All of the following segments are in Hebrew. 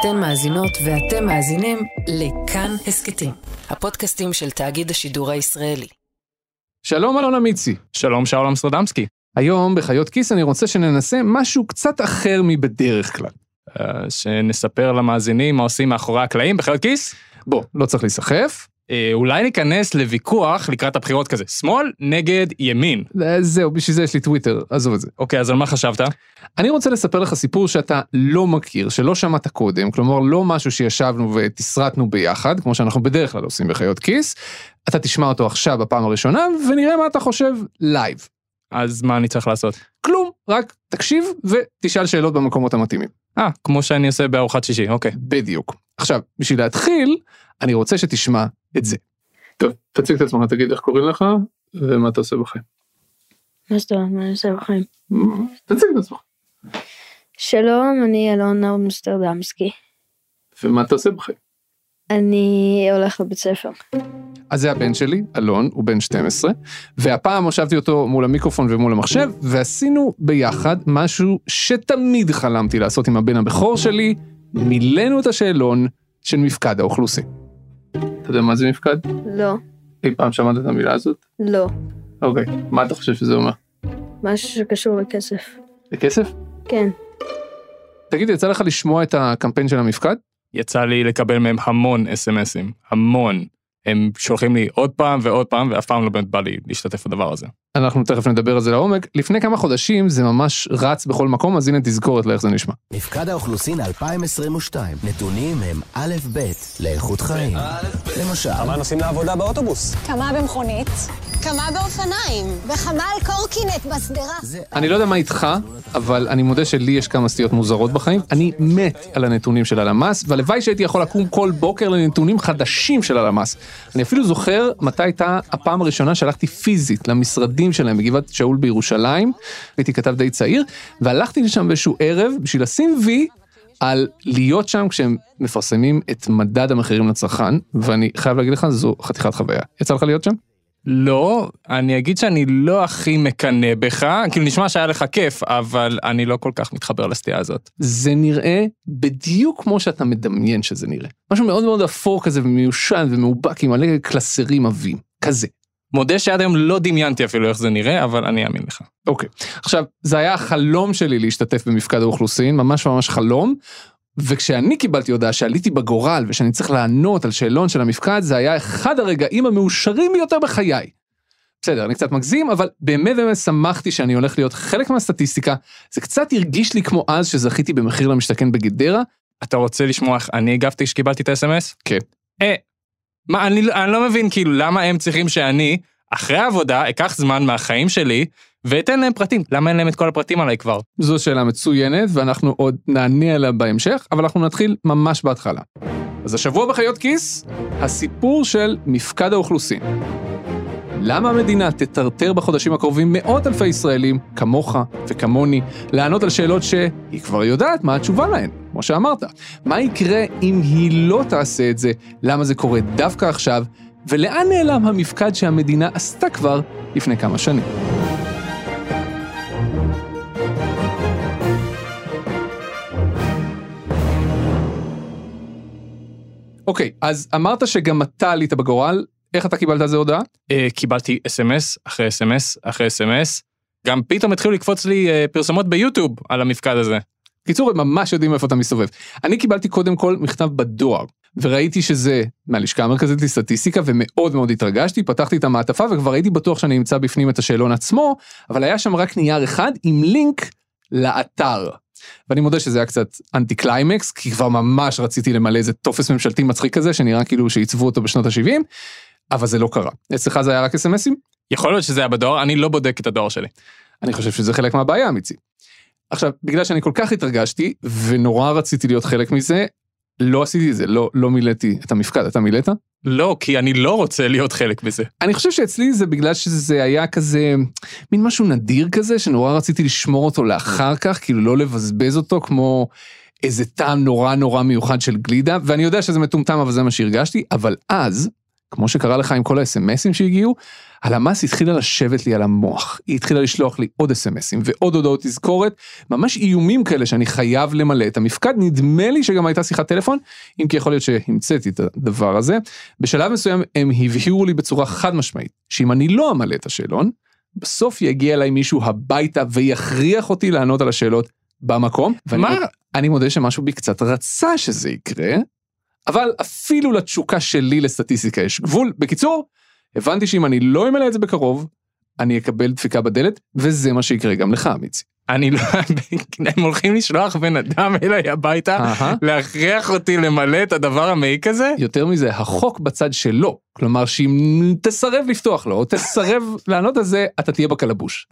אתן מאזינות ואתם מאזינים לכאן הסכתים, הפודקאסטים של תאגיד השידור הישראלי. שלום אלון אמיצי. שלום שאול אמסטרדמסקי. היום בחיות כיס אני רוצה שננסה משהו קצת אחר מבדרך כלל. Uh, שנספר למאזינים מה עושים מאחורי הקלעים בחיות כיס? בוא, לא צריך להיסחף. Uh, אולי ניכנס לוויכוח לקראת הבחירות כזה, שמאל נגד ימין. אה, זהו, בשביל זה יש לי טוויטר, עזוב את זה. אוקיי, אז על מה חשבת? אני רוצה לספר לך סיפור שאתה לא מכיר, שלא שמעת קודם, כלומר לא משהו שישבנו ותסרטנו ביחד, כמו שאנחנו בדרך כלל עושים בחיות כיס. אתה תשמע אותו עכשיו בפעם הראשונה, ונראה מה אתה חושב live. אז מה אני צריך לעשות? כלום, רק תקשיב ותשאל שאלות במקומות המתאימים. אה, כמו שאני עושה בארוחת שישי, אוקיי. בדיוק. עכשיו, בשביל להתחיל, אני רוצה שתשמע את זה. טוב, תציג את עצמך, תגיד איך קוראים לך ומה אתה עושה בחיים. מה זאת אומרת, מה אני עושה בחיים? תציג את עצמך. שלום, אני אלון אמסטרדמסקי. ומה אתה עושה בחיים? אני הולך לבית ספר. אז זה הבן שלי, אלון, הוא בן 12, והפעם הושבתי אותו מול המיקרופון ומול המחשב, ועשינו ביחד משהו שתמיד חלמתי לעשות עם הבן הבכור שלי, מילאנו את השאלון של מפקד האוכלוסין. אתה יודע מה זה מפקד? לא, אי פעם שמעת את המילה הזאת? לא. אוקיי, מה אתה חושב שזה אומר? משהו שקשור לכסף. לכסף? כן. תגיד, יצא לך לשמוע את הקמפיין של המפקד? יצא לי לקבל מהם המון אס.אם.אסים, המון. הם שולחים לי עוד פעם ועוד פעם, ואף פעם לא באמת בא לי להשתתף בדבר הזה. אנחנו תכף נדבר על זה לעומק. לפני כמה חודשים זה ממש רץ בכל מקום, אז הנה תזכורת לאיך זה נשמע. מפקד האוכלוסין 2022, נתונים הם א' ב' לאיכות חיים. למשל, כמה נוסעים לעבודה באוטובוס? כמה במכונית, כמה באופניים, וכמה על קורקינט בשדרה. אני לא יודע מה איתך, אבל אני מודה שלי יש כמה סטיות מוזרות בחיים. אני מת על הנתונים של הלמ"ס, והלוואי שהייתי יכול לקום כל בוקר לנתונים חדשים של הלמ"ס. אני אפילו זוכר מתי הייתה הפעם הראשונה שהלכתי פיזית למשרדים שלהם בגבעת שאול בירושלים, הייתי כתב די צעיר, והלכתי לשם באיזשהו ערב בשביל לשים וי על להיות שם כשהם מפרסמים את מדד המחירים לצרכן, ואני חייב להגיד לך, זו חתיכת חוויה. יצא לך להיות שם? לא, אני אגיד שאני לא הכי מקנא בך, כאילו נשמע שהיה לך כיף, אבל אני לא כל כך מתחבר לסטייה הזאת. זה נראה בדיוק כמו שאתה מדמיין שזה נראה. משהו מאוד מאוד אפור כזה ומיושן ומאובק עם מלא קלסרים עבים, כזה. מודה שעד היום לא דמיינתי אפילו איך זה נראה, אבל אני אאמין לך. אוקיי. עכשיו, זה היה החלום שלי להשתתף במפקד האוכלוסין, ממש ממש חלום. וכשאני קיבלתי הודעה שעליתי בגורל ושאני צריך לענות על שאלון של המפקד, זה היה אחד הרגעים המאושרים ביותר בחיי. בסדר, אני קצת מגזים, אבל באמת באמת שמחתי שאני הולך להיות חלק מהסטטיסטיקה. זה קצת הרגיש לי כמו אז שזכיתי במחיר למשתכן בגדרה. אתה רוצה לשמוע איך אני הגבתי כשקיבלתי את ה-SMS? כן. אה, מה, אני, לא- אני לא מבין כאילו למה הם צריכים שאני, אחרי העבודה, אקח זמן מהחיים שלי, ואתן להם פרטים. למה אין להם את כל הפרטים עליי כבר? זו שאלה מצוינת ואנחנו עוד נענה עליה בהמשך, אבל אנחנו נתחיל ממש בהתחלה. אז השבוע בחיות כיס, הסיפור של מפקד האוכלוסין. למה המדינה תטרטר בחודשים הקרובים מאות אלפי ישראלים, כמוך וכמוני, לענות על שאלות שהיא כבר יודעת מה התשובה להן, כמו שאמרת. מה יקרה אם היא לא תעשה את זה, למה זה קורה דווקא עכשיו, ולאן נעלם המפקד שהמדינה עשתה כבר לפני כמה שנים. אוקיי, אז אמרת שגם אתה עלית בגורל, איך אתה קיבלת על זה הודעה? אה, קיבלתי אס.אם.אס אחרי אס.אם.אס אחרי אס.אם.אס. גם פתאום התחילו לקפוץ לי אה, פרסומות ביוטיוב על המפקד הזה. קיצור, הם ממש יודעים איפה אתה מסתובב. אני קיבלתי קודם כל מכתב בדואר, וראיתי שזה מהלשכה המרכזית לסטטיסטיקה, ומאוד מאוד התרגשתי, פתחתי את המעטפה וכבר הייתי בטוח שאני אמצא בפנים את השאלון עצמו, אבל היה שם רק נייר אחד עם לינק לאתר. ואני מודה שזה היה קצת אנטי קליימקס, כי כבר ממש רציתי למלא איזה טופס ממשלתי מצחיק כזה, שנראה כאילו שעיצבו אותו בשנות ה-70, אבל זה לא קרה. אצלך זה היה רק אס.אם.אסים? יכול להיות שזה היה בדואר, אני לא בודק את הדואר שלי. אני חושב שזה חלק מהבעיה אמיצי. עכשיו, בגלל שאני כל כך התרגשתי, ונורא רציתי להיות חלק מזה, לא עשיתי את זה, לא, לא מילאתי את המפקד, אתה מילאת? לא, כי אני לא רוצה להיות חלק בזה. אני חושב שאצלי זה בגלל שזה היה כזה, מין משהו נדיר כזה, שנורא רציתי לשמור אותו לאחר כך, כאילו לא לבזבז אותו כמו איזה טעם נורא נורא מיוחד של גלידה, ואני יודע שזה מטומטם, אבל זה מה שהרגשתי, אבל אז כמו שקרה לך עם כל האס.אם.אסים שהגיעו, הלמ"ס התחילה לשבת לי על המוח. היא התחילה לשלוח לי עוד אס.אם.אסים ועוד הודעות תזכורת, ממש איומים כאלה שאני חייב למלא את המפקד. נדמה לי שגם הייתה שיחת טלפון, אם כי יכול להיות שהמצאתי את הדבר הזה. בשלב מסוים הם הבהירו לי בצורה חד משמעית, שאם אני לא אמלא את השאלון, בסוף יגיע אליי מישהו הביתה ויכריח אותי לענות על השאלות במקום. מה? אני מודה שמשהו בי קצת רצה שזה יקרה, אבל אפילו לתשוקה שלי לסטטיסטיקה יש גבול. בקיצור, הבנתי שאם אני לא אמלא את זה בקרוב, אני אקבל דפיקה בדלת, וזה מה שיקרה גם לך, מיצי. אני לא, הם הולכים לשלוח בן אדם אליי הביתה. להכריח אותי למלא את הדבר המעיק הזה? יותר מזה, החוק בצד שלו. כלומר, שאם תסרב לפתוח לו, או תסרב לענות על זה, אתה תהיה בקלבוש.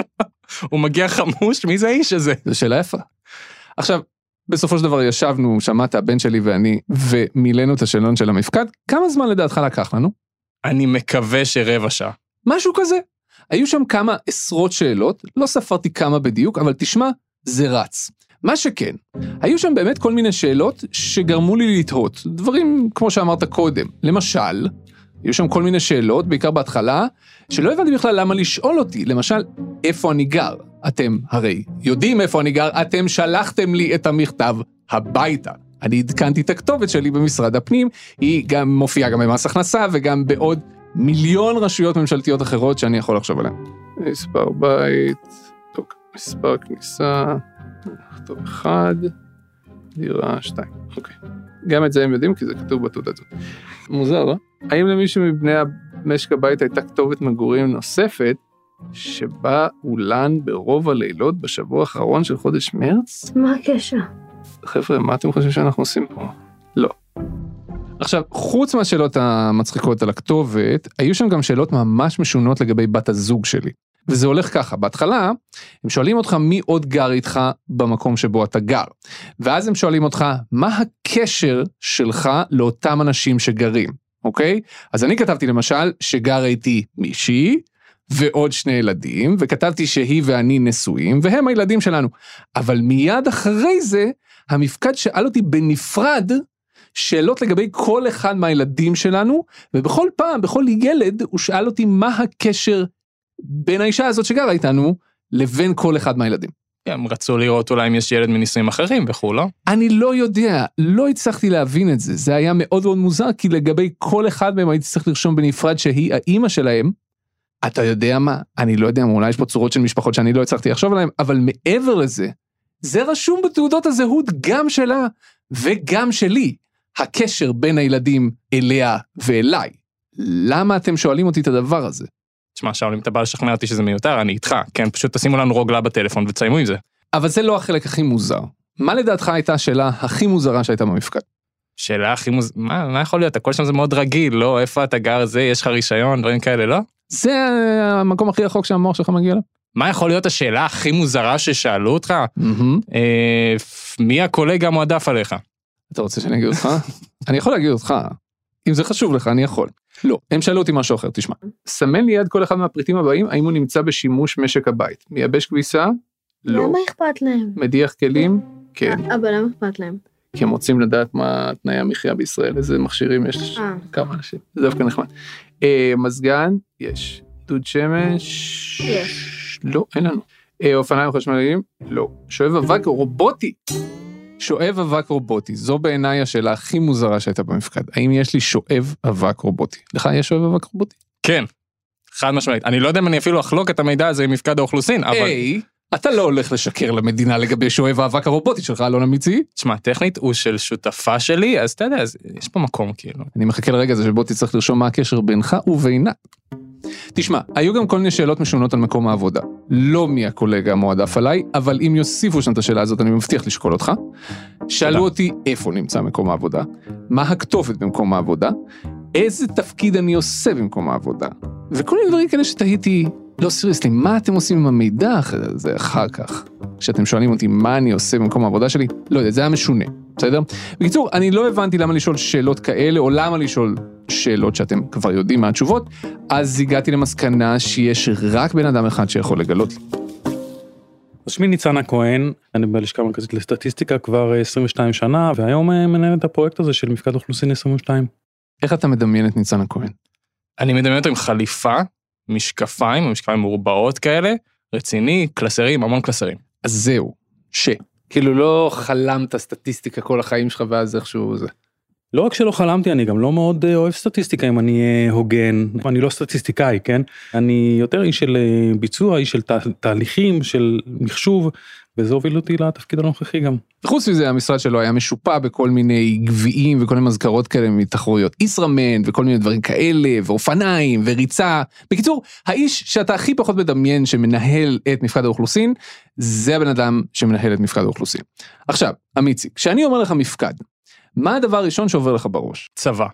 הוא מגיע חמוש? מי זה האיש הזה? זו שאלה יפה. עכשיו, בסופו של דבר ישבנו, שמעת, הבן שלי ואני, ומילאנו את השאלון של המפקד. כמה זמן לדעתך לקח לנו? אני מקווה שרבע שעה. משהו כזה. היו שם כמה עשרות שאלות, לא ספרתי כמה בדיוק, אבל תשמע, זה רץ. מה שכן, היו שם באמת כל מיני שאלות שגרמו לי לתהות, דברים כמו שאמרת קודם. למשל, היו שם כל מיני שאלות, בעיקר בהתחלה, שלא הבנתי בכלל למה לשאול אותי. למשל, איפה אני גר? אתם הרי יודעים איפה אני גר, אתם שלחתם לי את המכתב הביתה. אני עדכנתי את הכתובת שלי במשרד הפנים, היא גם מופיעה גם במס הכנסה וגם בעוד מיליון רשויות ממשלתיות אחרות שאני יכול לחשוב עליהן. מספר בית, מספר כניסה, כתוב אחד, דירה שתיים, אוקיי. גם את זה הם יודעים כי זה כתוב בתעודת זאת. מוזר, לא? האם למישהו מבני משק הבית הייתה כתובת מגורים נוספת שבה אולן ברוב הלילות בשבוע האחרון של חודש מרץ? מה הקשר? חבר'ה, מה אתם חושבים שאנחנו עושים פה? לא. עכשיו, חוץ מהשאלות המצחיקות על הכתובת, היו שם גם שאלות ממש משונות לגבי בת הזוג שלי. וזה הולך ככה, בהתחלה, הם שואלים אותך מי עוד גר איתך במקום שבו אתה גר. ואז הם שואלים אותך, מה הקשר שלך לאותם אנשים שגרים, אוקיי? אז אני כתבתי למשל, שגר איתי מישהי, ועוד שני ילדים, וכתבתי שהיא ואני נשואים, והם הילדים שלנו. אבל מיד אחרי זה, המפקד שאל אותי בנפרד, שאלות לגבי כל אחד מהילדים שלנו, ובכל פעם, בכל ילד, הוא שאל אותי מה הקשר בין האישה הזאת שגרה איתנו, לבין כל אחד מהילדים. הם רצו לראות אולי אם יש ילד מנישואים אחרים וכו', לא? אני לא יודע, לא הצלחתי להבין את זה, זה היה מאוד מאוד מוזר, כי לגבי כל אחד מהם הייתי צריך לרשום בנפרד שהיא האימא שלהם. אתה יודע מה, אני לא יודע מה, אולי יש פה צורות של משפחות שאני לא הצלחתי לחשוב עליהן, אבל מעבר לזה, זה רשום בתעודות הזהות גם שלה וגם שלי, הקשר בין הילדים אליה ואליי. למה אתם שואלים אותי את הדבר הזה? תשמע, שאול, אם אתה בא לשכנע אותי שזה מיותר, אני איתך, כן? פשוט תשימו לנו רוגלה בטלפון ותסיימו עם זה. אבל זה לא החלק הכי מוזר. מה לדעתך הייתה השאלה הכי מוזרה שהייתה במפקד? שאלה הכי מוז... מה, מה יכול להיות? הכל שם זה מאוד רגיל, לא? איפה אתה גר זה, יש לך רישיון, דברים כאלה, לא? זה המקום הכי רחוק שהמוח שלך מגיע אליו? מה יכול להיות השאלה הכי מוזרה ששאלו אותך? אה, מי הקולגה המועדף עליך? אתה רוצה שאני אגיד אותך? אני יכול להגיד אותך. אם זה חשוב לך, אני יכול. לא, הם שאלו אותי משהו אחר, תשמע. סמן ליד כל אחד מהפריטים הבאים, האם הוא נמצא בשימוש משק הבית. מייבש כביסה? לא. למה אכפת להם? מדיח כלים? כן. אבל למה אכפת להם? כי הם רוצים לדעת מה תנאי המחיה בישראל, איזה מכשירים יש אה. כמה אנשים. זה דווקא נחמד. אה, מזגן? יש. דוד שמש? יש. לא, אין לנו. אה, אופניים חשמליים? לא. שואב אבק רובוטי? שואב אבק רובוטי, זו בעיניי השאלה הכי מוזרה שהייתה במפקד. האם יש לי שואב אבק רובוטי? לך יש שואב אבק רובוטי? כן, חד משמעית. אני לא יודע אם אני אפילו אחלוק את המידע הזה עם מפקד האוכלוסין, אבל... היי, אתה לא הולך לשקר למדינה לגבי שואב האבק הרובוטי שלך, אלון אמיצי? תשמע, טכנית הוא של שותפה שלי, אז אתה יודע, יש פה מקום כאילו. אני מחכה לרגע הזה שבו תצטרך לרשום מה הקשר בינך ובינה. תשמע, היו גם כל מיני שאלות משונות על מקום העבודה. לא מי הקולגה המועדף עליי, אבל אם יוסיפו שם את השאלה הזאת, אני מבטיח לשקול אותך. שאלו תודה. אותי איפה נמצא מקום העבודה, מה הכתובת במקום העבודה, איזה תפקיד אני עושה במקום העבודה, וכל מיני דברים כאלה שתהיתי, לא סיריוסלי, מה אתם עושים עם המידע הזה אחר כך? כשאתם שואלים אותי מה אני עושה במקום העבודה שלי, לא יודע, זה היה משונה, בסדר? בקיצור, אני לא הבנתי למה לשאול שאלות כאלה, או למה לשאול שאלות שאתם כבר יודעים מה התשובות, אז הגעתי למסקנה שיש רק בן אדם אחד שיכול לגלות לי. אז שמי ניצן הכהן, אני בלשכה המרכזית לסטטיסטיקה כבר אה, 22 שנה, והיום אה, מנהל את הפרויקט הזה של מפקד אוכלוסין 22. איך אתה מדמיין את ניצן הכהן? אני מדמיין אותו עם חליפה, משקפיים, משקפיים מורבעות כאלה, רציני, קלסרים, המון קלסרים. אז זהו, ש. כאילו לא חלמת סטטיסטיקה כל החיים שלך ואז איכשהו זה. לא רק שלא חלמתי, אני גם לא מאוד אה, אוהב סטטיסטיקה אם אני אהיה הוגן. אני לא סטטיסטיקאי, כן? אני יותר איש של אה, ביצוע, איש של תה- תהליכים, של מחשוב, וזה הוביל אותי לתפקיד הנוכחי גם. וחוץ מזה המשרד שלו היה משופע בכל מיני גביעים וכל מיני מזכרות כאלה מתחרויות ישראמן וכל מיני דברים כאלה ואופניים וריצה. בקיצור האיש שאתה הכי פחות מדמיין שמנהל את מפקד האוכלוסין זה הבן אדם שמנהל את מפקד האוכלוסין. עכשיו אמיצי כשאני אומר לך מפקד מה הדבר הראשון שעובר לך בראש? צבא.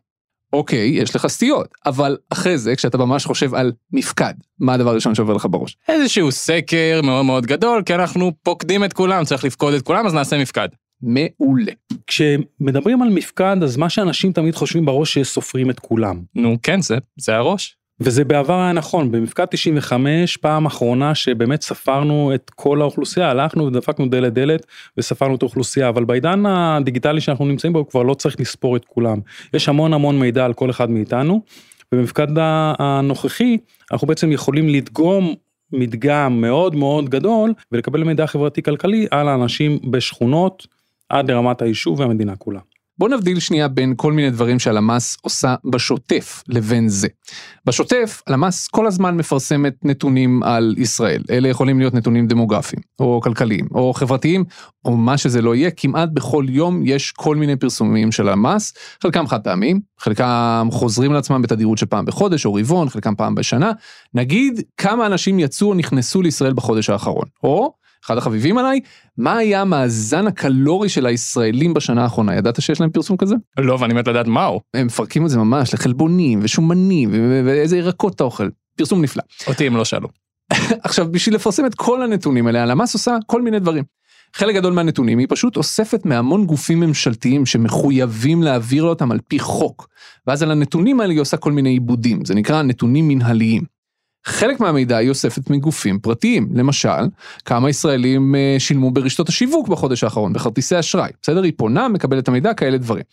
אוקיי יש לך סטיות אבל אחרי זה כשאתה ממש חושב על מפקד מה הדבר הראשון שעובר לך בראש? איזשהו סקר מאוד מאוד גדול, כי אנחנו פוקדים את כולם, צריך לפקוד את כולם, אז נעשה מפקד. מעולה. כשמדברים על מפקד, אז מה שאנשים תמיד חושבים בראש שסופרים את כולם. נו, כן, זה, זה הראש. וזה בעבר היה נכון, במפקד 95 פעם אחרונה שבאמת ספרנו את כל האוכלוסייה, הלכנו ודפקנו דלת דלת וספרנו את האוכלוסייה, אבל בעידן הדיגיטלי שאנחנו נמצאים בו כבר לא צריך לספור את כולם. יש המון המון מידע על כל אחד מאיתנו, ובמפקד ה- הנוכחי אנחנו בעצם יכולים לדגום מדגם מאוד מאוד גדול ולקבל מידע חברתי כלכלי על האנשים בשכונות עד לרמת היישוב והמדינה כולה. בוא נבדיל שנייה בין כל מיני דברים שהלמ"ס עושה בשוטף לבין זה. בשוטף הלמ"ס כל הזמן מפרסמת נתונים על ישראל. אלה יכולים להיות נתונים דמוגרפיים או כלכליים או חברתיים או מה שזה לא יהיה. כמעט בכל יום יש כל מיני פרסומים של הלמ"ס. חלקם חד פעמים חלקם חוזרים לעצמם בתדירות של פעם בחודש או רבעון חלקם פעם בשנה. נגיד כמה אנשים יצאו או נכנסו לישראל בחודש האחרון או אחד החביבים עליי, מה היה המאזן הקלורי של הישראלים בשנה האחרונה? ידעת שיש להם פרסום כזה? לא, ואני מת לדעת מהו. הם מפרקים את זה ממש לחלבונים ושומנים ואיזה ירקות אתה אוכל. פרסום נפלא. אותי הם לא שאלו. עכשיו בשביל לפרסם את כל הנתונים האלה הלמ"ס עושה כל מיני דברים. חלק גדול מהנתונים היא פשוט אוספת מהמון גופים ממשלתיים שמחויבים להעביר אותם על פי חוק. ואז על הנתונים האלה היא עושה כל מיני עיבודים זה נקרא נתונים מנהליים. חלק מהמידע היא אוספת מגופים פרטיים למשל כמה ישראלים אה, שילמו ברשתות השיווק בחודש האחרון בכרטיסי אשראי בסדר היא פונה מקבלת את המידע כאלה דברים.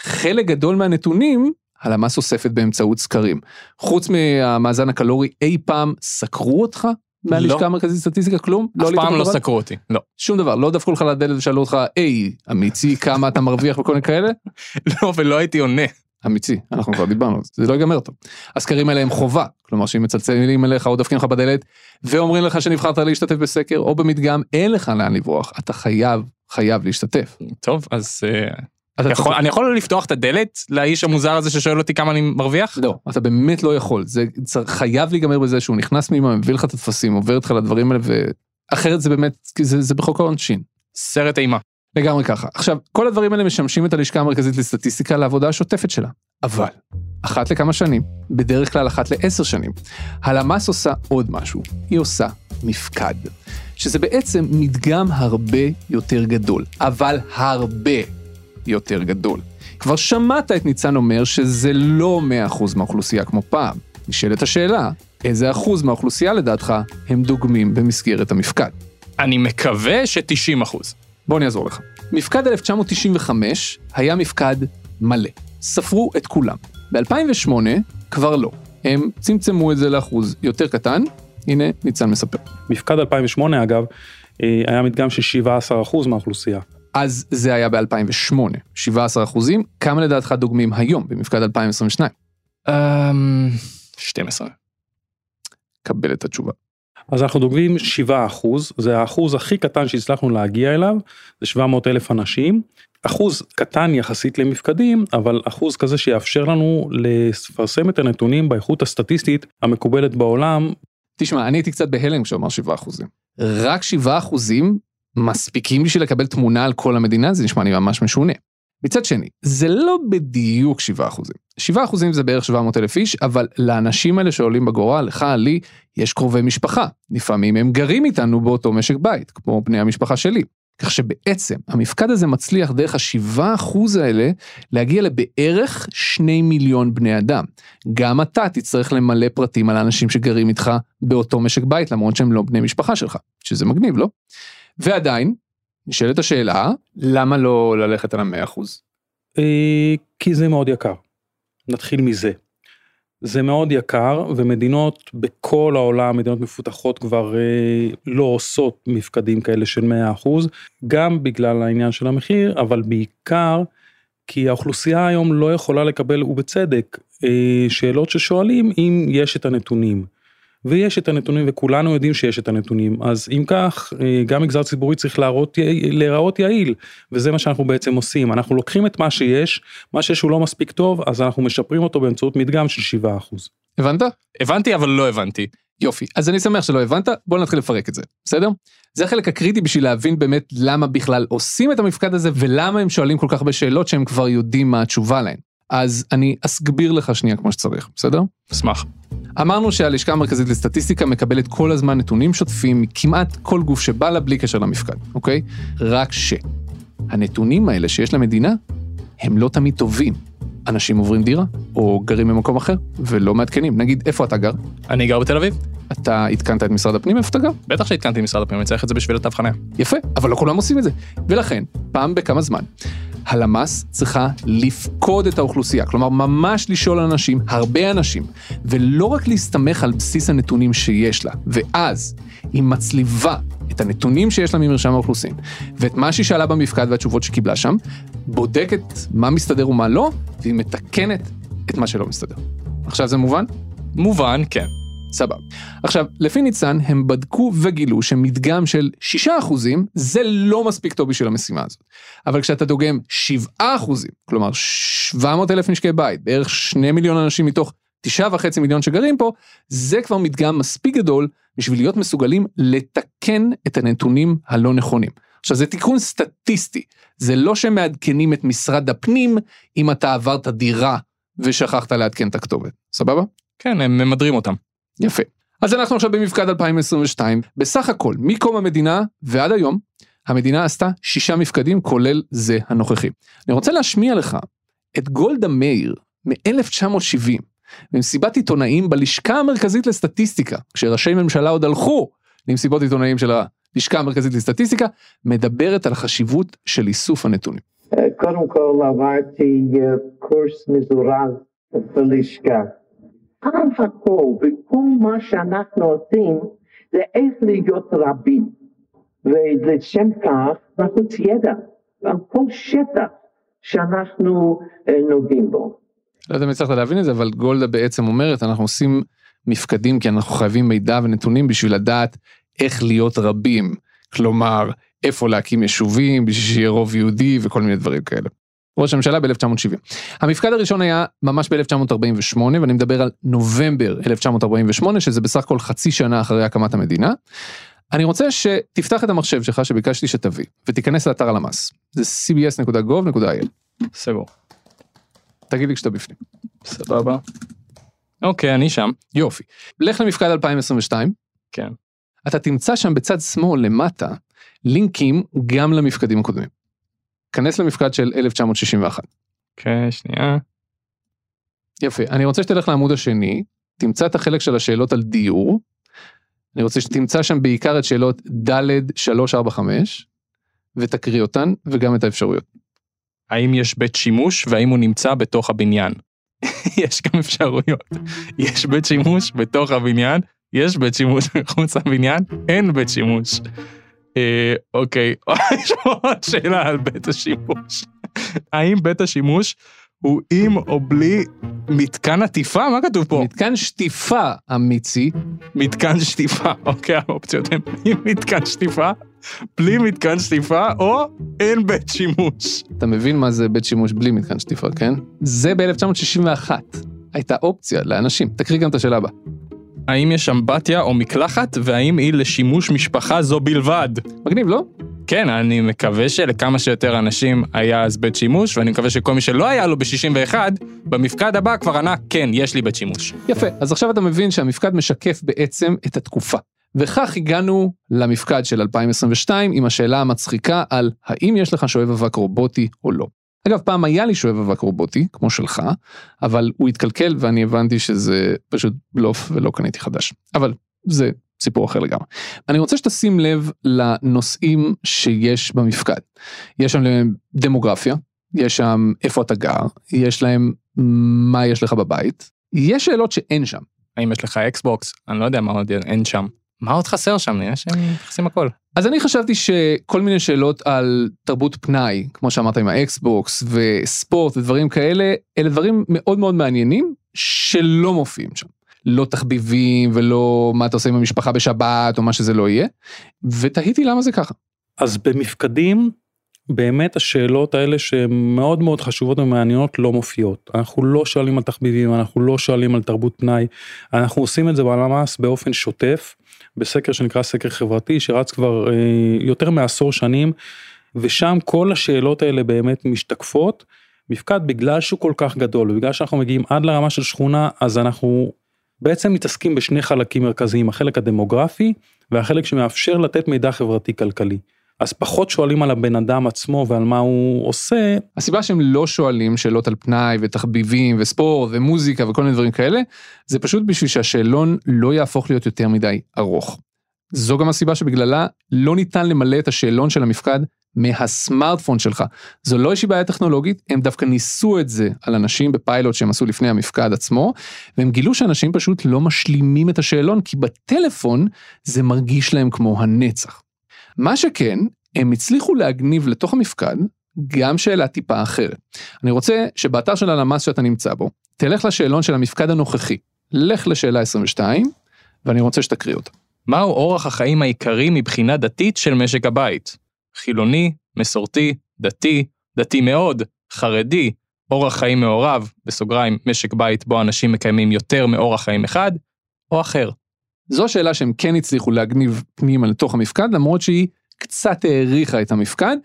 חלק גדול מהנתונים הלמ"ס אוספת באמצעות סקרים חוץ מהמאזן הקלורי אי פעם סקרו אותך מהלשכה לא. המרכזית לסטטיסטיקה כלום אף עלית פעם לא בגורל? סקרו אותי. לא. שום דבר לא דפקו לך לדלת ושאלו אותך היי אמיצי כמה אתה מרוויח וכל מיני כאלה לא, ולא הייתי עונה. אמיצי אנחנו כבר דיברנו זה לא ייגמר טוב. הסקרים האלה הם חובה כלומר שאם מצלצלים אליך או דופקים לך בדלת ואומרים לך שנבחרת להשתתף בסקר או במדגם אין לך לאן לברוח אתה חייב חייב להשתתף. טוב, אז אה, יכול- אני יכול לפתוח את הדלת לאיש המוזר הזה ששואל אותי כמה אני מרוויח? לא אתה באמת לא יכול זה צריך- חייב להיגמר בזה שהוא נכנס פנימה מביא לך את הטפסים עובר איתך לדברים האלה ואחרת זה באמת זה, זה בחוק העונשין. סרט אימה. לגמרי ככה. עכשיו, כל הדברים האלה משמשים את הלשכה המרכזית לסטטיסטיקה לעבודה השוטפת שלה. אבל, אחת לכמה שנים, בדרך כלל אחת לעשר שנים, הלמ"ס עושה עוד משהו. היא עושה מפקד. שזה בעצם מדגם הרבה יותר גדול, אבל הרבה יותר גדול. כבר שמעת את ניצן אומר שזה לא 100% מהאוכלוסייה כמו פעם. נשאלת השאלה, איזה אחוז מהאוכלוסייה לדעתך הם דוגמים במסגרת המפקד? אני מקווה ש-90 אחוז. בוא אני אעזור לך. מפקד 1995 היה מפקד מלא. ספרו את כולם. ב-2008 כבר לא. הם צמצמו את זה לאחוז יותר קטן. הנה, ניצן מספר. מפקד 2008 אגב, אה, היה מדגם של 17% מהאוכלוסייה. אז זה היה ב-2008, 17 אחוזים. כמה לדעתך דוגמים היום במפקד 2022? אמ, 12. קבל את התשובה. אז אנחנו דוגמים 7 אחוז, זה האחוז הכי קטן שהצלחנו להגיע אליו, זה 700 אלף אנשים. אחוז קטן יחסית למפקדים, אבל אחוז כזה שיאפשר לנו לפרסם את הנתונים באיכות הסטטיסטית המקובלת בעולם. תשמע, אני הייתי קצת בהלם כשאמר 7 אחוזים. רק 7 אחוזים מספיקים בשביל לקבל תמונה על כל המדינה? זה נשמע לי ממש משונה. מצד שני, זה לא בדיוק 7 אחוזים. 7 אחוזים זה בערך 700 אלף איש, אבל לאנשים האלה שעולים בגורל, לך, לי, יש קרובי משפחה. לפעמים הם גרים איתנו באותו משק בית, כמו בני המשפחה שלי. כך שבעצם המפקד הזה מצליח דרך השבעה אחוז האלה להגיע לבערך שני מיליון בני אדם. גם אתה תצטרך למלא פרטים על האנשים שגרים איתך באותו משק בית למרות שהם לא בני משפחה שלך, שזה מגניב לא? ועדיין, נשאלת השאלה, למה לא ללכת על המאה אחוז? אה, כי זה מאוד יקר. נתחיל מזה. זה מאוד יקר ומדינות בכל העולם, מדינות מפותחות כבר אה, לא עושות מפקדים כאלה של 100%, גם בגלל העניין של המחיר, אבל בעיקר כי האוכלוסייה היום לא יכולה לקבל, ובצדק, אה, שאלות ששואלים אם יש את הנתונים. ויש את הנתונים וכולנו יודעים שיש את הנתונים אז אם כך אה, גם מגזר ציבורי צריך להראות, להיראות יעיל וזה מה שאנחנו בעצם עושים אנחנו לוקחים את מה שיש מה שיש הוא לא מספיק טוב אז אנחנו משפרים אותו באמצעות מדגם של 7%. הבנת? הבנתי אבל לא הבנתי. יופי אז אני שמח שלא הבנת בוא נתחיל לפרק את זה בסדר? זה החלק הקריטי בשביל להבין באמת למה בכלל עושים את המפקד הזה ולמה הם שואלים כל כך הרבה שאלות שהם כבר יודעים מה התשובה להן. אז אני אסביר לך שנייה כמו שצריך בסדר? אשמח. אמרנו שהלשכה המרכזית לסטטיסטיקה מקבלת כל הזמן נתונים שוטפים מכמעט כל גוף שבא לה בלי קשר למפקד, אוקיי? רק שהנתונים האלה שיש למדינה הם לא תמיד טובים. אנשים עוברים דירה או גרים במקום אחר ולא מעדכנים. נגיד, איפה אתה גר? אני גר בתל אביב. אתה עדכנת את משרד הפנים איפה אתה גר? בטח שעדכנתי משרד הפנים, אני צריך את זה בשביל התו חניה. יפה, אבל לא כולם עושים את זה. ולכן, פעם בכמה זמן, הלמ"ס צריכה לפקוד את האוכלוסייה, כלומר ממש לשאול אנשים, הרבה אנשים, ולא רק להסתמך על בסיס הנתונים שיש לה, ואז היא מצליבה את הנתונים שיש לה ממרשם האוכלוסין, ואת מה שהיא שאלה במפקד והתשובות שקיבלה שם, בודקת מה מסתדר ומה לא, והיא מתקנת את מה שלא מסתדר. עכשיו זה מובן? מובן, כן. סבבה. עכשיו, לפי ניצן, הם בדקו וגילו שמדגם של 6% זה לא מספיק טוב בשביל המשימה הזאת. אבל כשאתה דוגם 7%, כלומר 700 אלף משקי בית, בערך 2 מיליון אנשים מתוך 9.5 מיליון שגרים פה, זה כבר מדגם מספיק גדול בשביל להיות מסוגלים לתקן את הנתונים הלא נכונים. עכשיו זה תיקון סטטיסטי, זה לא שמעדכנים את משרד הפנים אם אתה עברת דירה ושכחת לעדכן את הכתובת, סבבה? כן, הם ממדרים אותם. יפה. אז אנחנו עכשיו במפקד 2022, בסך הכל, מקום המדינה ועד היום, המדינה עשתה שישה מפקדים כולל זה הנוכחי. אני רוצה להשמיע לך את גולדה מאיר מ-1970, במסיבת עיתונאים בלשכה המרכזית לסטטיסטיקה, כשראשי ממשלה עוד הלכו למסיבות עיתונאים של הלשכה המרכזית לסטטיסטיקה, מדברת על החשיבות של איסוף הנתונים. קודם כל עברתי אה, קורס מזורז בלשכה. על הכל, וכל מה שאנחנו עושים זה איך להיות רבים. ולשם כך אנחנו ידע על כל שטח שאנחנו אה, נוגעים בו. לא יודע אם הצלחת להבין את זה, אבל גולדה בעצם אומרת, אנחנו עושים מפקדים כי אנחנו חייבים מידע ונתונים בשביל לדעת איך להיות רבים. כלומר, איפה להקים יישובים בשביל שיהיה רוב יהודי וכל מיני דברים כאלה. ראש הממשלה ב-1970. המפקד הראשון היה ממש ב-1948 ואני מדבר על נובמבר 1948 שזה בסך הכל חצי שנה אחרי הקמת המדינה. אני רוצה שתפתח את המחשב שלך שביקשתי שתביא ותיכנס לאתר הלמ"ס זה cbs.gov.il. סגור. תגיד לי כשאתה בפנים. סבבה. אוקיי, אני שם. יופי. לך למפקד 2022. כן. אתה תמצא שם בצד שמאל למטה לינקים גם למפקדים הקודמים. כנס למפקד של 1961. אוקיי, שנייה. יפה, אני רוצה שתלך לעמוד השני, תמצא את החלק של השאלות על דיור. אני רוצה שתמצא שם בעיקר את שאלות ד' 3, 4, 5, ותקריא אותן, וגם את האפשרויות. האם יש בית שימוש והאם הוא נמצא בתוך הבניין? יש גם אפשרויות. יש בית שימוש בתוך הבניין, יש בית שימוש מחוץ לבניין, אין בית שימוש. אה, אוקיי, יש עוד שאלה על בית השימוש. האם בית השימוש הוא עם או בלי מתקן עטיפה? מה כתוב פה? מתקן שטיפה אמיצי. מתקן שטיפה, אוקיי, האופציות הן עם מתקן שטיפה, בלי מתקן שטיפה, או אין בית שימוש. אתה מבין מה זה בית שימוש בלי מתקן שטיפה, כן? זה ב-1961. הייתה אופציה לאנשים. תקריא גם את השאלה הבאה. האם יש אמבטיה או מקלחת, והאם היא לשימוש משפחה זו בלבד? מגניב, לא? כן, אני מקווה שלכמה שיותר אנשים היה אז בית שימוש, ואני מקווה שכל מי שלא היה לו ב-61, במפקד הבא כבר ענה, כן, יש לי בית שימוש. יפה, אז עכשיו אתה מבין שהמפקד משקף בעצם את התקופה. וכך הגענו למפקד של 2022 עם השאלה המצחיקה על האם יש לך שואב אבק רובוטי או לא. אגב, פעם היה לי שואב אבק רובוטי, כמו שלך, אבל הוא התקלקל ואני הבנתי שזה פשוט בלוף ולא קניתי חדש. אבל זה סיפור אחר לגמרי. אני רוצה שתשים לב לנושאים שיש במפקד. יש שם דמוגרפיה, יש שם איפה אתה גר, יש להם מה יש לך בבית, יש שאלות שאין שם. האם יש לך אקסבוקס? אני לא יודע מה עוד אין שם. מה עוד חסר שם? יש הם מתייחסים הכל. אז אני חשבתי שכל מיני שאלות על תרבות פנאי, כמו שאמרת עם האקסבוקס וספורט ודברים כאלה, אלה דברים מאוד מאוד מעניינים שלא מופיעים שם. לא תחביבים ולא מה אתה עושה עם המשפחה בשבת או מה שזה לא יהיה, ותהיתי למה זה ככה. אז במפקדים, באמת השאלות האלה שהן מאוד מאוד חשובות ומעניינות לא מופיעות. אנחנו לא שואלים על תחביבים, אנחנו לא שואלים על תרבות פנאי, אנחנו עושים את זה בלמ"ס באופן שוטף, בסקר שנקרא סקר חברתי, שרץ כבר אה, יותר מעשור שנים, ושם כל השאלות האלה באמת משתקפות. מפקד בגלל שהוא כל כך גדול, ובגלל שאנחנו מגיעים עד לרמה של שכונה, אז אנחנו בעצם מתעסקים בשני חלקים מרכזיים, החלק הדמוגרפי והחלק שמאפשר לתת מידע חברתי כלכלי. אז פחות שואלים על הבן אדם עצמו ועל מה הוא עושה. הסיבה שהם לא שואלים שאלות על פנאי ותחביבים וספורט ומוזיקה וכל מיני דברים כאלה, זה פשוט בשביל שהשאלון לא יהפוך להיות יותר מדי ארוך. זו גם הסיבה שבגללה לא ניתן למלא את השאלון של המפקד מהסמארטפון שלך. זו לא איזושהי בעיה טכנולוגית, הם דווקא ניסו את זה על אנשים בפיילוט שהם עשו לפני המפקד עצמו, והם גילו שאנשים פשוט לא משלימים את השאלון, כי בטלפון זה מרגיש להם כמו הנצח. מה שכן, הם הצליחו להגניב לתוך המפקד גם שאלה טיפה אחרת. אני רוצה שבאתר של הלמ"ס שאתה נמצא בו, תלך לשאלון של המפקד הנוכחי, לך לשאלה 22, ואני רוצה שתקריא אותה. מהו אורח החיים העיקרי מבחינה דתית של משק הבית? חילוני, מסורתי, דתי, דתי מאוד, חרדי, אורח חיים מעורב, בסוגריים, משק בית בו אנשים מקיימים יותר מאורח חיים אחד, או אחר. זו השאלה שהם כן הצליחו להגניב פנימה לתוך המפקד, למרות שהיא קצת העריכה את המפקד,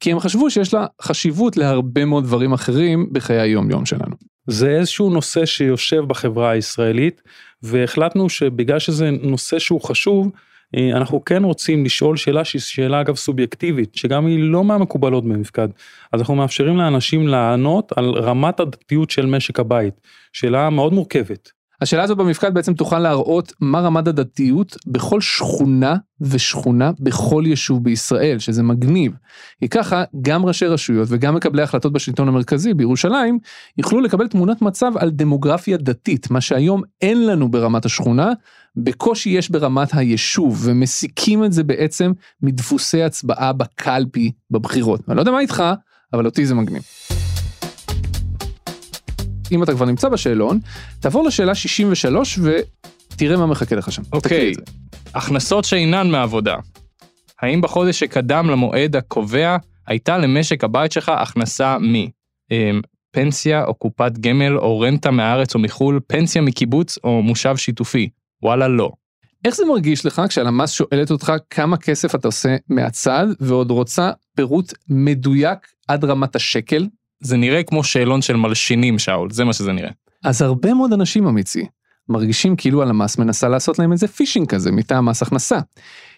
כי הם חשבו שיש לה חשיבות להרבה מאוד דברים אחרים בחיי היום יום שלנו. זה איזשהו נושא שיושב בחברה הישראלית, והחלטנו שבגלל שזה נושא שהוא חשוב, אה, אנחנו כן רוצים לשאול שאלה שהיא שאלה אגב סובייקטיבית, שגם היא לא מהמקובלות במפקד. אז אנחנו מאפשרים לאנשים לענות על רמת הדתיות של משק הבית, שאלה מאוד מורכבת. השאלה הזו במפקד בעצם תוכל להראות מה רמת הדתיות בכל שכונה ושכונה בכל יישוב בישראל, שזה מגניב. כי ככה גם ראשי רשויות וגם מקבלי החלטות בשלטון המרכזי בירושלים יוכלו לקבל תמונת מצב על דמוגרפיה דתית, מה שהיום אין לנו ברמת השכונה, בקושי יש ברמת היישוב, ומסיקים את זה בעצם מדפוסי הצבעה בקלפי בבחירות. אני לא יודע מה איתך, אבל אותי זה מגניב. אם אתה כבר נמצא בשאלון, תעבור לשאלה 63 ותראה מה מחכה לך שם. אוקיי, הכנסות שאינן מעבודה. האם בחודש שקדם למועד הקובע הייתה למשק הבית שלך הכנסה מ... אמ, פנסיה או קופת גמל או רנטה מהארץ או מחו"ל, פנסיה מקיבוץ או מושב שיתופי? וואלה לא. איך זה מרגיש לך כשהלמ"ס שואלת אותך כמה כסף אתה עושה מהצד ועוד רוצה פירוט מדויק עד רמת השקל? זה נראה כמו שאלון של מלשינים, שאול, זה מה שזה נראה. אז הרבה מאוד אנשים אמיצי מרגישים כאילו הלמ"ס מנסה לעשות להם איזה פישינג כזה מטעם מס הכנסה.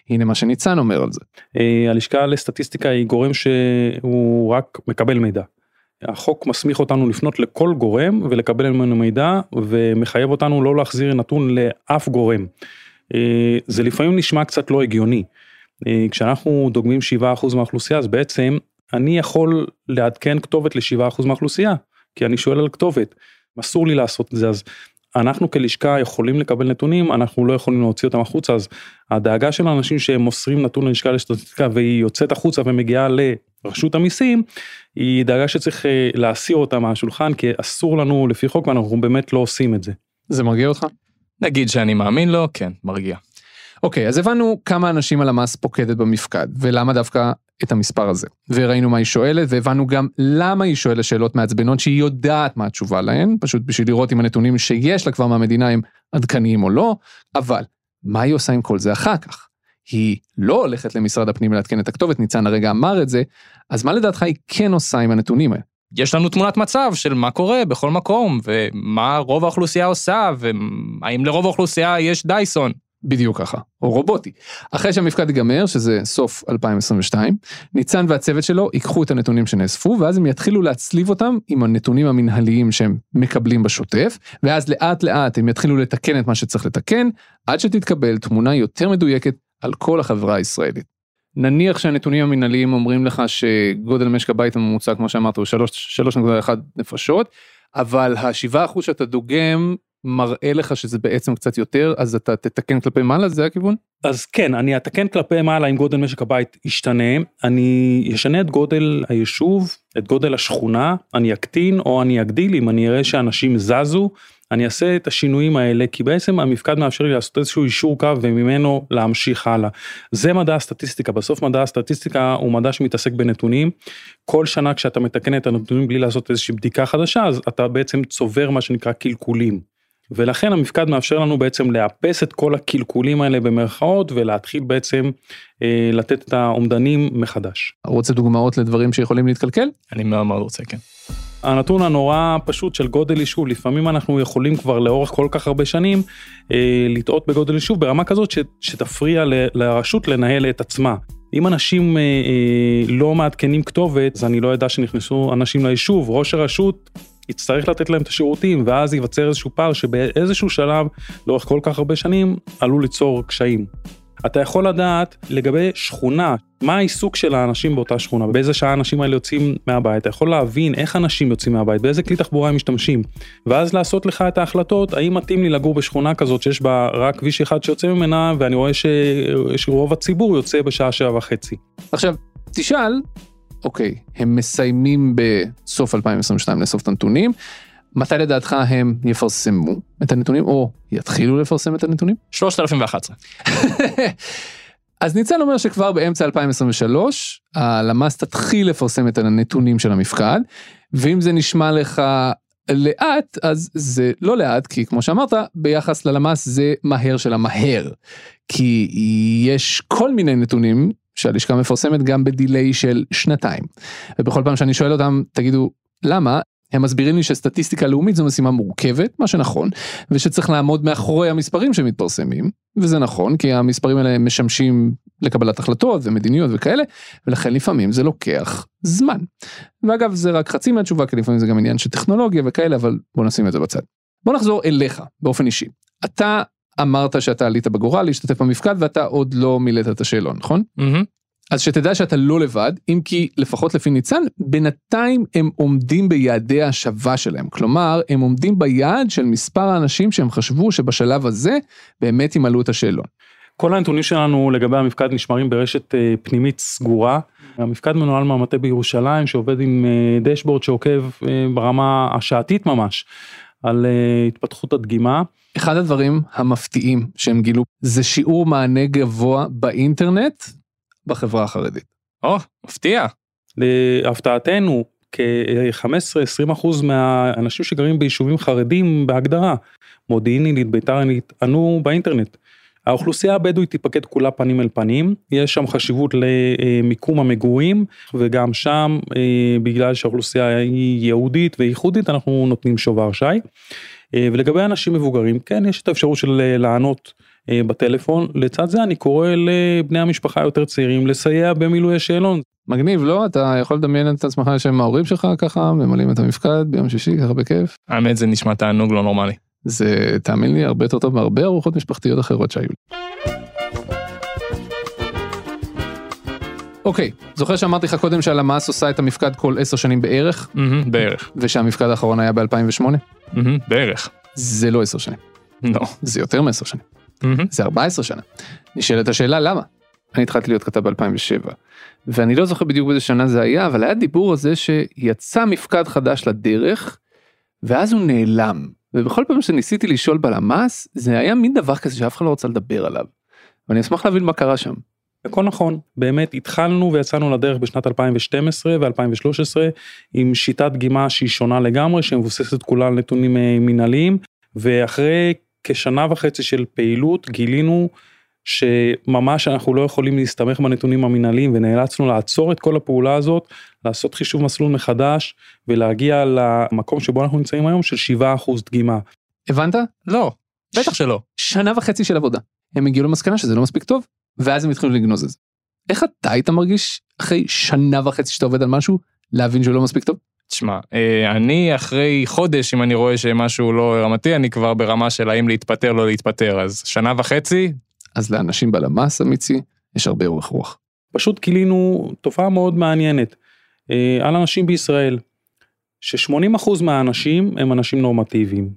הנה מה שניצן אומר על זה. אה, הלשכה לסטטיסטיקה היא גורם שהוא רק מקבל מידע. החוק מסמיך אותנו לפנות לכל גורם ולקבל ממנו מידע ומחייב אותנו לא להחזיר נתון לאף גורם. אה, זה לפעמים נשמע קצת לא הגיוני. אה, כשאנחנו דוגמים 7% מהאוכלוסייה אז בעצם אני יכול לעדכן כתובת ל-7% מהאוכלוסייה, כי אני שואל על כתובת. אסור לי לעשות את זה, אז אנחנו כלשכה יכולים לקבל נתונים, אנחנו לא יכולים להוציא אותם החוצה, אז הדאגה של האנשים שהם מוסרים נתון ללשכה לסטטיסטיקה והיא יוצאת החוצה ומגיעה לרשות המיסים, היא דאגה שצריך אה, להסיר אותה מהשולחן, כי אסור לנו לפי חוק ואנחנו באמת לא עושים את זה. זה מרגיע אותך? נגיד שאני מאמין לו, כן, מרגיע. אוקיי, אז הבנו כמה אנשים הלמ"ס פוקדת במפקד, ולמה דווקא את המספר הזה. וראינו מה היא שואלת, והבנו גם למה היא שואלת שאלות מעצבנות שהיא יודעת מה התשובה להן, פשוט בשביל לראות אם הנתונים שיש לה כבר מהמדינה הם עדכניים או לא, אבל מה היא עושה עם כל זה אחר כך? היא לא הולכת למשרד הפנים לעדכן את הכתובת, ניצן הרגע אמר את זה, אז מה לדעתך היא כן עושה עם הנתונים האלה? יש לנו תמונת מצב של מה קורה בכל מקום, ומה רוב האוכלוסייה עושה, והאם לרוב האוכלוסייה יש דייסון. בדיוק ככה, או רובוטי. אחרי שהמפקד ייגמר, שזה סוף 2022, ניצן והצוות שלו ייקחו את הנתונים שנאספו, ואז הם יתחילו להצליב אותם עם הנתונים המנהליים שהם מקבלים בשוטף, ואז לאט לאט הם יתחילו לתקן את מה שצריך לתקן, עד שתתקבל תמונה יותר מדויקת על כל החברה הישראלית. נניח שהנתונים המנהליים אומרים לך שגודל משק הבית הממוצע כמו שאמרת הוא 3.1 נפשות, אבל ה-7% שאתה דוגם מראה לך שזה בעצם קצת יותר אז אתה תתקן כלפי מעלה זה הכיוון? אז כן, אני אתקן כלפי מעלה אם גודל משק הבית ישתנה, אני אשנה את גודל היישוב, את גודל השכונה, אני אקטין או אני אגדיל אם אני אראה שאנשים זזו, אני אעשה את השינויים האלה כי בעצם המפקד מאפשר לי לעשות איזשהו אישור קו וממנו להמשיך הלאה. זה מדע הסטטיסטיקה, בסוף מדע הסטטיסטיקה הוא מדע שמתעסק בנתונים. כל שנה כשאתה מתקן את הנתונים בלי לעשות איזושהי בדיקה חדשה אז אתה בעצם צובר מה שנקרא קלקולים. ולכן המפקד מאפשר לנו בעצם לאפס את כל הקלקולים האלה במרכאות ולהתחיל בעצם אה, לתת את האומדנים מחדש. רוצה דוגמאות לדברים שיכולים להתקלקל? אני מאוד מאוד רוצה, כן. הנתון הנורא פשוט של גודל יישוב, לפעמים אנחנו יכולים כבר לאורך כל כך הרבה שנים אה, לטעות בגודל יישוב ברמה כזאת ש, שתפריע ל, לרשות לנהל את עצמה. אם אנשים אה, אה, לא מעדכנים כתובת, אז אני לא יודע שנכנסו אנשים ליישוב, ראש הרשות יצטרך לתת להם את השירותים, ואז ייווצר איזשהו פער שבאיזשהו שלב, לאורך כל כך הרבה שנים, עלול ליצור קשיים. אתה יכול לדעת לגבי שכונה, מה העיסוק של האנשים באותה שכונה, באיזה שעה האנשים האלה יוצאים מהבית, אתה יכול להבין איך אנשים יוצאים מהבית, באיזה כלי תחבורה הם משתמשים, ואז לעשות לך את ההחלטות, האם מתאים לי לגור בשכונה כזאת שיש בה רק כביש אחד שיוצא ממנה, ואני רואה ש... שרוב הציבור יוצא בשעה שבע וחצי. עכשיו, תשאל, אוקיי, הם מסיימים בסוף 2022 לאסוף את הנתונים, מתי לדעתך הם יפרסמו את הנתונים או יתחילו לפרסם את הנתונים? 3011. אז ניצן אומר שכבר באמצע 2023 הלמ"ס תתחיל לפרסם את הנתונים של המפקד ואם זה נשמע לך לאט אז זה לא לאט כי כמו שאמרת ביחס ללמ"ס זה מהר של המהר כי יש כל מיני נתונים שהלשכה מפרסמת גם בדיליי של שנתיים ובכל פעם שאני שואל אותם תגידו למה הם מסבירים לי שסטטיסטיקה לאומית זו משימה מורכבת, מה שנכון, ושצריך לעמוד מאחורי המספרים שמתפרסמים, וזה נכון, כי המספרים האלה משמשים לקבלת החלטות ומדיניות וכאלה, ולכן לפעמים זה לוקח זמן. ואגב, זה רק חצי מהתשובה, כי לפעמים זה גם עניין של טכנולוגיה וכאלה, אבל בוא נשים את זה בצד. בוא נחזור אליך, באופן אישי. אתה אמרת שאתה עלית בגורל להשתתף במפקד ואתה עוד לא מילאת את השאלון, נכון? מהמם. אז שתדע שאתה לא לבד, אם כי לפחות לפי ניצן, בינתיים הם עומדים ביעדי ההשבה שלהם. כלומר, הם עומדים ביעד של מספר האנשים שהם חשבו שבשלב הזה באמת ימלאו את השאלון. כל הנתונים שלנו לגבי המפקד נשמרים ברשת אה, פנימית סגורה. המפקד מנוהל מהמטה בירושלים שעובד עם אה, דשבורד שעוקב אה, ברמה השעתית ממש על אה, התפתחות הדגימה. אחד הדברים המפתיעים שהם גילו זה שיעור מענה גבוה באינטרנט בחברה החרדית. או, מפתיע. להפתעתנו כ-15-20% מהאנשים שגרים ביישובים חרדים בהגדרה, מודיעין עילית, ביתר עילית, ענו באינטרנט. האוכלוסייה הבדואית תיפקד כולה פנים אל פנים, יש שם חשיבות למיקום המגורים וגם שם אה, בגלל שהאוכלוסייה היא יהודית וייחודית אנחנו נותנים שובר שי. אה, ולגבי אנשים מבוגרים כן יש את האפשרות של אה, לענות בטלפון, לצד זה אני קורא לבני המשפחה היותר צעירים לסייע במילוי השאלון. מגניב, לא? אתה יכול לדמיין את עצמך שם ההורים שלך ככה, ממלאים את המפקד ביום שישי ככה בכיף. האמת זה נשמע תענוג לא נורמלי. זה, תאמין לי, הרבה יותר טוב מהרבה ארוחות משפחתיות אחרות שהיו לי. אוקיי, זוכר שאמרתי לך קודם שהלמ"ס עושה את המפקד כל 10 שנים בערך, מהמם, בערך. ושהמפקד האחרון היה ב-2008? מהמם, בערך. זה לא 10 שנים, לא. זה יותר מ-10 שנים, מהמם. זה 14 שנה. נשאלת השאלה למה? אני התחלתי להיות כתב ב-2007, ואני לא זוכר בדיוק באיזה שנה זה היה, אבל היה דיבור על זה שיצא מפקד חדש לדרך, ואז הוא נעלם. ובכל פעם שניסיתי לשאול בלמ"ס, זה היה מין דבר כזה שאף אחד לא רוצה לדבר עליו. ואני אשמח להבין מה קרה שם. הכל נכון, באמת התחלנו ויצאנו לדרך בשנת 2012 ו-2013 עם שיטת דגימה שהיא שונה לגמרי, שמבוססת כולה על נתונים אה, מנהליים, ואחרי כשנה וחצי של פעילות גילינו שממש אנחנו לא יכולים להסתמך בנתונים המנהליים ונאלצנו לעצור את כל הפעולה הזאת, לעשות חישוב מסלול מחדש ולהגיע למקום שבו אנחנו נמצאים היום של 7% דגימה. הבנת? לא, בטח שלא. שנה וחצי של עבודה. הם הגיעו למסקנה שזה לא מספיק טוב, ואז הם התחילו לגנוז את זה. איך אתה היית מרגיש אחרי שנה וחצי שאתה עובד על משהו, להבין שהוא לא מספיק טוב? תשמע, אה, אני אחרי חודש, אם אני רואה שמשהו לא רמתי, אני כבר ברמה של האם להתפטר, לא להתפטר, אז שנה וחצי, אז לאנשים בלמ"ס אמיצי, יש הרבה אורך רוח. פשוט גילינו תופעה מאוד מעניינת אה, על אנשים בישראל, ש-80% מהאנשים הם אנשים נורמטיביים.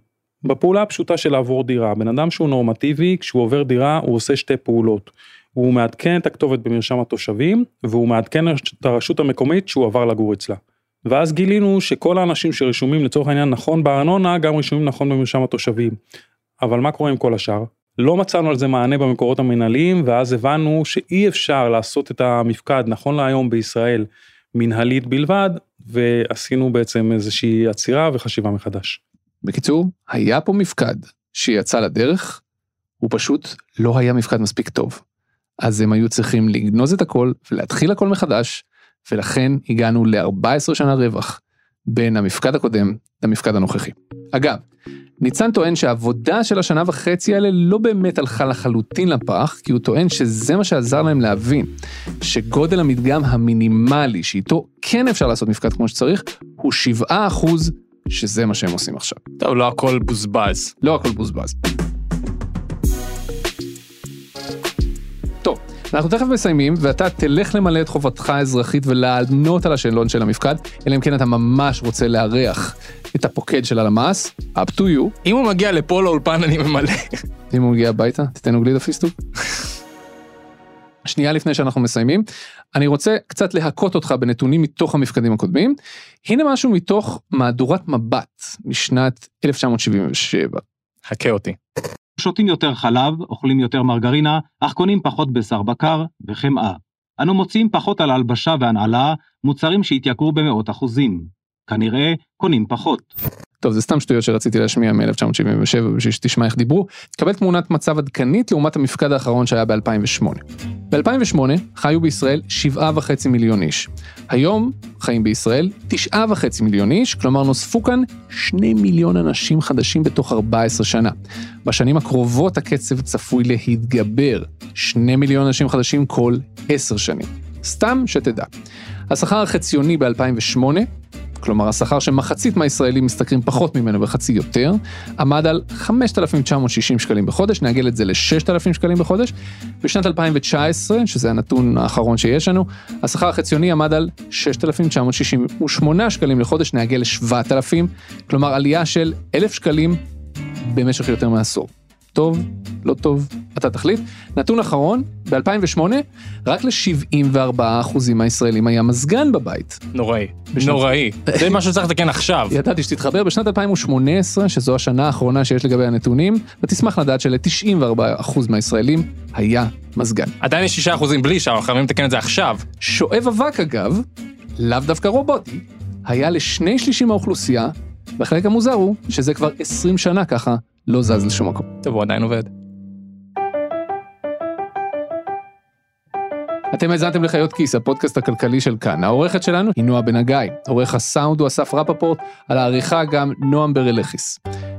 בפעולה הפשוטה של לעבור דירה, בן אדם שהוא נורמטיבי, כשהוא עובר דירה הוא עושה שתי פעולות. הוא מעדכן את הכתובת במרשם התושבים, והוא מעדכן את הרשות המקומית שהוא עבר לגור אצלה. ואז גילינו שכל האנשים שרשומים לצורך העניין נכון בארנונה, גם רשומים נכון במרשם התושבים. אבל מה קורה עם כל השאר? לא מצאנו על זה מענה במקורות המנהליים, ואז הבנו שאי אפשר לעשות את המפקד נכון להיום בישראל מנהלית בלבד, ועשינו בעצם איזושהי עצירה וחשיבה מחדש. בקיצור, היה פה מפקד שיצא לדרך, הוא פשוט לא היה מפקד מספיק טוב. אז הם היו צריכים לגנוז את הכל ולהתחיל הכל מחדש, ולכן הגענו ל-14 שנה רווח בין המפקד הקודם למפקד הנוכחי. אגב, ניצן טוען שהעבודה של השנה וחצי האלה לא באמת הלכה לחלוטין לפח, כי הוא טוען שזה מה שעזר להם להבין, שגודל המדגם המינימלי שאיתו כן אפשר לעשות מפקד כמו שצריך, הוא 7 אחוז, שזה מה שהם עושים עכשיו. טוב, לא הכל בוזבז. לא הכל בוזבז. טוב, אנחנו תכף מסיימים, ואתה תלך למלא את חובתך האזרחית ולענות על השאלון של המפקד, אלא אם כן אתה ממש רוצה לארח את הפוקד של הלמ"ס, up to you. אם הוא מגיע לפה לאולפן אני ממלא. אם הוא מגיע הביתה, תיתן לו גלידה פיסטוק. שנייה לפני שאנחנו מסיימים, אני רוצה קצת להכות אותך בנתונים מתוך המפקדים הקודמים. הנה משהו מתוך מהדורת מבט משנת 1977. חכה אותי. שותים יותר חלב, אוכלים יותר מרגרינה, אך קונים פחות בשר בקר וחמאה. אנו מוציאים פחות על הלבשה והנעלה, מוצרים שהתייקרו במאות אחוזים. כנראה קונים פחות. טוב זה סתם שטויות שרציתי להשמיע מ-1977 בשביל שתשמע איך דיברו. תקבל תמונת מצב עדכנית לעומת המפקד האחרון שהיה ב-2008. ב-2008 חיו בישראל 7.5 מיליון איש. היום חיים בישראל 9.5 מיליון איש, כלומר נוספו כאן 2 מיליון אנשים חדשים בתוך 14 שנה. בשנים הקרובות הקצב צפוי להתגבר, 2 מיליון אנשים חדשים כל 10 שנים. סתם שתדע. השכר החציוני ב-2008 כלומר השכר שמחצית מהישראלים משתכרים פחות ממנו וחצי יותר, עמד על 5,960 שקלים בחודש, נעגל את זה ל-6,000 שקלים בחודש. בשנת 2019, שזה הנתון האחרון שיש לנו, השכר החציוני עמד על 6,968 שקלים לחודש, נעגל ל-7,000, כלומר עלייה של 1,000 שקלים במשך יותר מעשור. טוב, לא טוב, אתה תחליט. נתון אחרון, ב-2008, רק ל-74% מהישראלים היה מזגן בבית. נוראי. בשנת- נוראי. זה משהו שצריך לתקן עכשיו. ידעתי שתתחבר בשנת 2018, שזו השנה האחרונה שיש לגבי הנתונים, ותשמח לדעת של-94% מהישראלים היה מזגן. עדיין יש 6% בלי שם, אנחנו חייבים לתקן את זה עכשיו. שואב אבק אגב, לאו דווקא רובוטי, היה לשני שלישים מהאוכלוסייה, והחלק המוזר הוא שזה כבר 20 שנה ככה לא זז לשום מקום. טוב, הוא עדיין עובד. אתם האזנתם לחיות כיס, הפודקאסט הכלכלי של כאן. העורכת שלנו היא נועה בן הגיא, עורך הסאונד הוא אסף רפפורט, על העריכה גם נועם ברלכיס.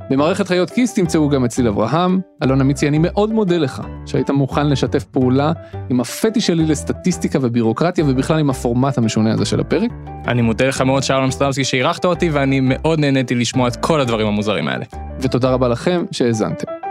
במערכת חיות כיס תמצאו גם את צליל אברהם. אלונה מיצי, אני מאוד מודה לך שהיית מוכן לשתף פעולה עם הפטי שלי לסטטיסטיקה ובירוקרטיה ובכלל עם הפורמט המשונה הזה של הפרק. אני מודה לך מאוד, שאול אמסטרמסקי, שאירחת אותי, ואני מאוד נהניתי לשמוע את כל הדברים המוזרים האלה. ותודה רבה לכם שהאזנתם.